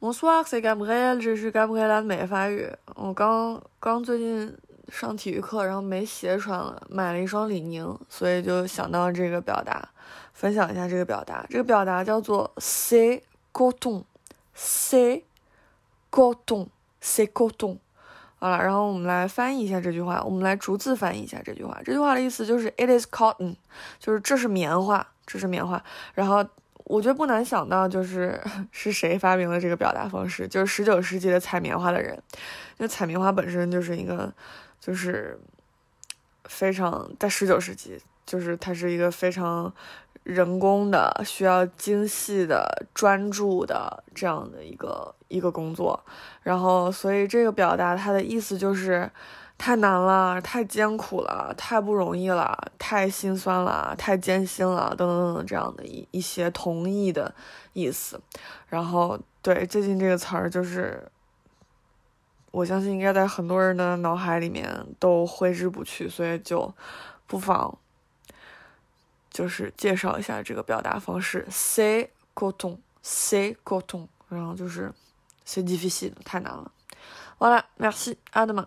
Bonsoir, c'est Gabriel，这是 Gabriel 的美法语。我刚刚最近上体育课，然后没鞋穿了，买了一双李宁，所以就想到这个表达，分享一下这个表达。这个表达叫做 c'est coton，c'est coton，c'est coton。好了，然后我们来翻译一下这句话，我们来逐字翻译一下这句话。这句话的意思就是 It is cotton，就是这是棉花，这是棉花。然后。我觉得不难想到，就是 是谁发明了这个表达方式，就是十九世纪的采棉花的人。因为采棉花本身就是一个，就是非常在十九世纪，就是它是一个非常人工的、需要精细的、专注的这样的一个一个工作。然后，所以这个表达它的意思就是。太难了，太艰苦了，太不容易了，太心酸了，太艰辛了，等等等等，这样的一一些同义的意思。然后，对最近这个词儿，就是我相信应该在很多人的脑海里面都挥之不去，所以就不妨就是介绍一下这个表达方式：c'est coton，c'est coton。然后就是 c'est difficile，太难了。完了，merci，阿德玛。